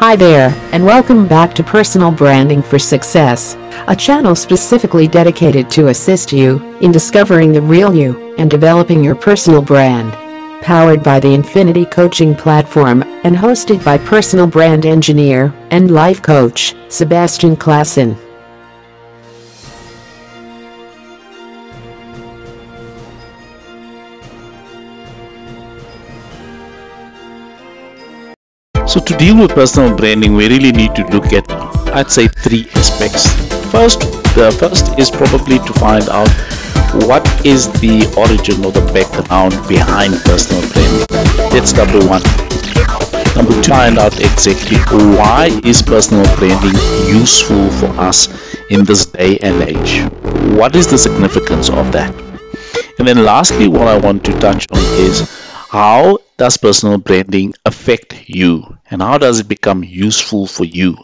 Hi there, and welcome back to Personal Branding for Success, a channel specifically dedicated to assist you in discovering the real you and developing your personal brand. Powered by the Infinity Coaching Platform and hosted by personal brand engineer and life coach Sebastian Klassen. So to deal with personal branding, we really need to look at, I'd say, three aspects. First, the first is probably to find out what is the origin or the background behind personal branding. That's number one. Number two, find out exactly why is personal branding useful for us in this day and age. What is the significance of that? And then lastly, what I want to touch on is how does personal branding affect you and how does it become useful for you?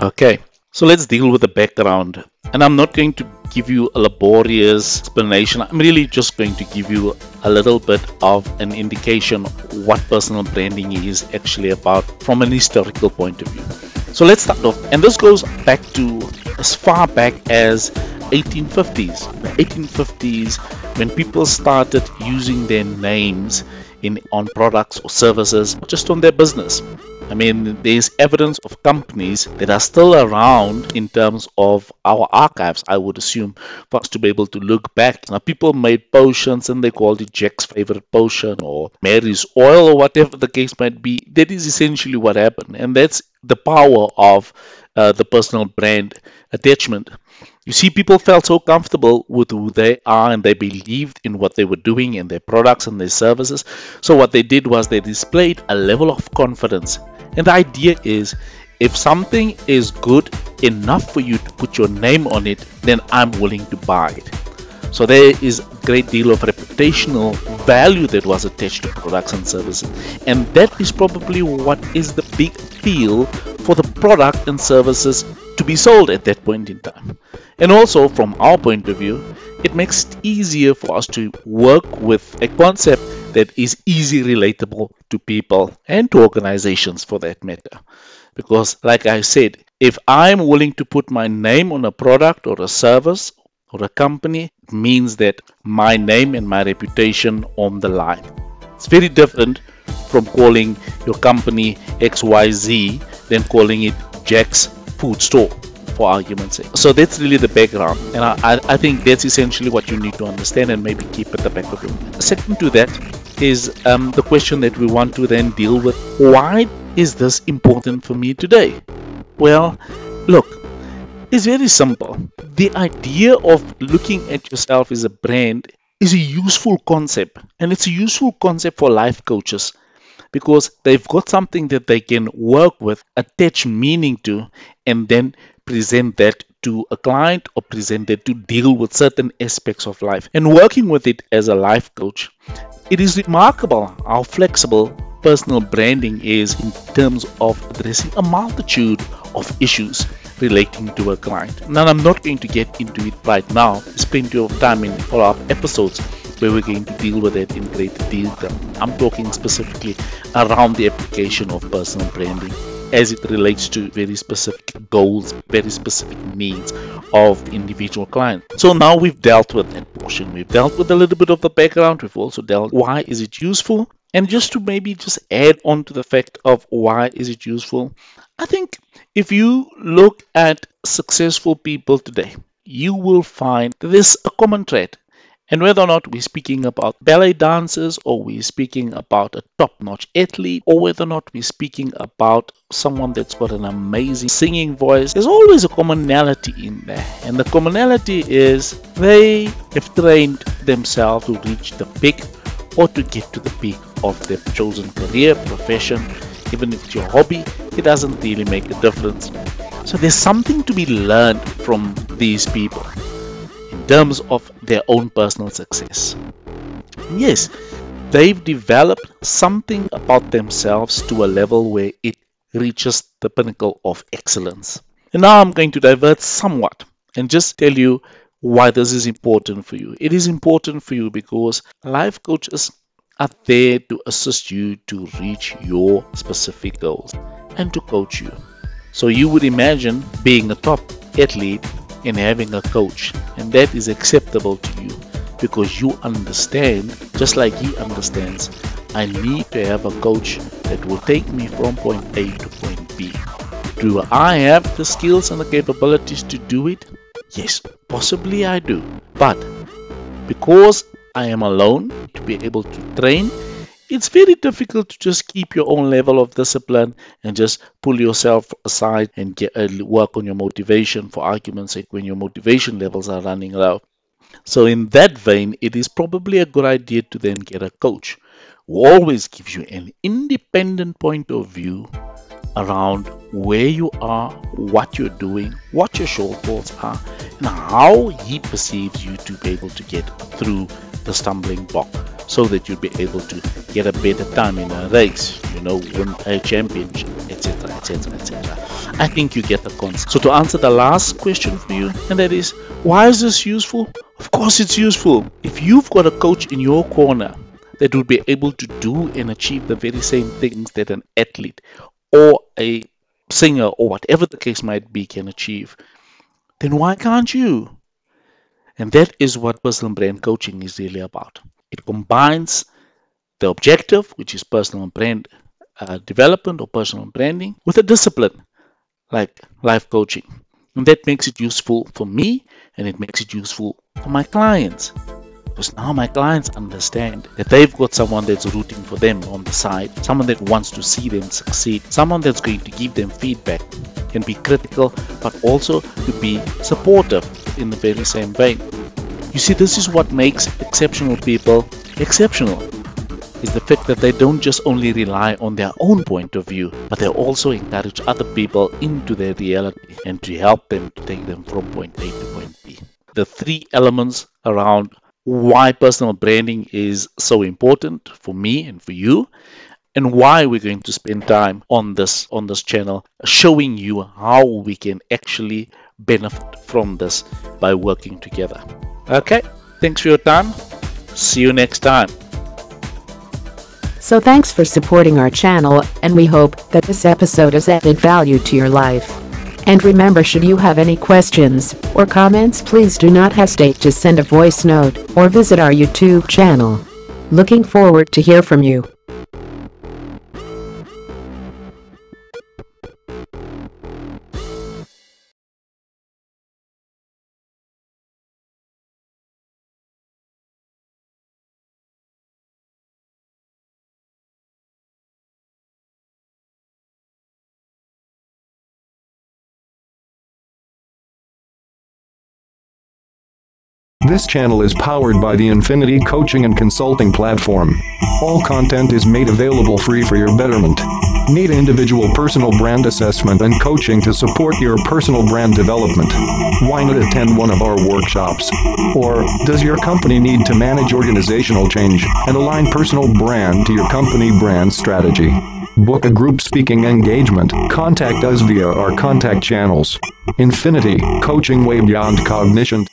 Okay, so let's deal with the background. And I'm not going to give you a laborious explanation. I'm really just going to give you a little bit of an indication what personal branding is actually about from an historical point of view. So let's start off. And this goes back to as far back as 1850s. The 1850s when people started using their names in on products or services, just on their business. I mean, there's evidence of companies that are still around in terms of our archives, I would assume, for us to be able to look back. Now, people made potions and they called it Jack's favorite potion or Mary's oil or whatever the case might be. That is essentially what happened, and that's the power of uh, the personal brand attachment. You see, people felt so comfortable with who they are and they believed in what they were doing and their products and their services. So, what they did was they displayed a level of confidence. And the idea is if something is good enough for you to put your name on it, then I'm willing to buy it. So there is a great deal of reputational value that was attached to products and services. And that is probably what is the big appeal for the product and services to be sold at that point in time. And also, from our point of view, it makes it easier for us to work with a concept that is easy relatable to people and to organizations for that matter. Because, like I said, if I'm willing to put my name on a product or a service or a company, it means that my name and my reputation on the line. It's very different from calling your company XYZ than calling it Jack's Food Store for argument's sake. So that's really the background, and I, I think that's essentially what you need to understand and maybe keep at the back of your mind. Second to that is um, the question that we want to then deal with why is this important for me today? Well, look, it's very simple. The idea of looking at yourself as a brand is a useful concept, and it's a useful concept for life coaches because they've got something that they can work with, attach meaning to, and then present that to a client or present it to deal with certain aspects of life. And working with it as a life coach, it is remarkable how flexible personal branding is in terms of addressing a multitude of issues relating to a client. Now, I'm not going to get into it right now. Plenty of time in follow-up episodes where we're going to deal with it in greater detail. I'm talking specifically around the application of personal branding as it relates to very specific goals, very specific needs of the individual client. So now we've dealt with that portion. We've dealt with a little bit of the background. We've also dealt why is it useful? And just to maybe just add on to the fact of why is it useful, I think if you look at successful people today, you will find there's a common thread and whether or not we're speaking about ballet dancers or we're speaking about a top notch athlete or whether or not we're speaking about someone that's got an amazing singing voice, there's always a commonality in there. And the commonality is they have trained themselves to reach the peak or to get to the peak of their chosen career, profession, even if it's your hobby, it doesn't really make a difference. So there's something to be learned from these people terms of their own personal success. Yes, they've developed something about themselves to a level where it reaches the pinnacle of excellence. And now I'm going to divert somewhat and just tell you why this is important for you. It is important for you because life coaches are there to assist you to reach your specific goals and to coach you. So you would imagine being a top athlete and having a coach, and that is acceptable to you because you understand, just like he understands, I need to have a coach that will take me from point A to point B. Do I have the skills and the capabilities to do it? Yes, possibly I do. But because I am alone to be able to train, it's very difficult to just keep your own level of discipline and just pull yourself aside and get, uh, work on your motivation for argument's sake when your motivation levels are running low. So, in that vein, it is probably a good idea to then get a coach who always gives you an independent point of view around where you are, what you're doing, what your shortfalls are, and how he perceives you to be able to get through the stumbling block so that you'll be able to get a better time in a race, you know, win a championship, etc. etc. etc. I think you get the concept. So to answer the last question for you, and that is why is this useful? Of course it's useful. If you've got a coach in your corner that would be able to do and achieve the very same things that an athlete or a singer or whatever the case might be can achieve, then why can't you? And that is what personal brand coaching is really about. It combines the objective, which is personal brand uh, development or personal branding, with a discipline like life coaching. And that makes it useful for me and it makes it useful for my clients. Because now my clients understand that they've got someone that's rooting for them on the side, someone that wants to see them succeed, someone that's going to give them feedback, can be critical, but also to be supportive in the very same vein. You see, this is what makes exceptional people exceptional. Is the fact that they don't just only rely on their own point of view, but they also encourage other people into their reality and to help them to take them from point A to point B. The three elements around why personal branding is so important for me and for you and why we're going to spend time on this on this channel showing you how we can actually benefit from this by working together okay thanks for your time see you next time So thanks for supporting our channel and we hope that this episode has added value to your life. And remember should you have any questions or comments please do not hesitate to send a voice note or visit our YouTube channel. Looking forward to hear from you. This channel is powered by the Infinity Coaching and Consulting Platform. All content is made available free for your betterment. Need individual personal brand assessment and coaching to support your personal brand development? Why not attend one of our workshops? Or does your company need to manage organizational change and align personal brand to your company brand strategy? Book a group speaking engagement. Contact us via our contact channels. Infinity, coaching way beyond cognition.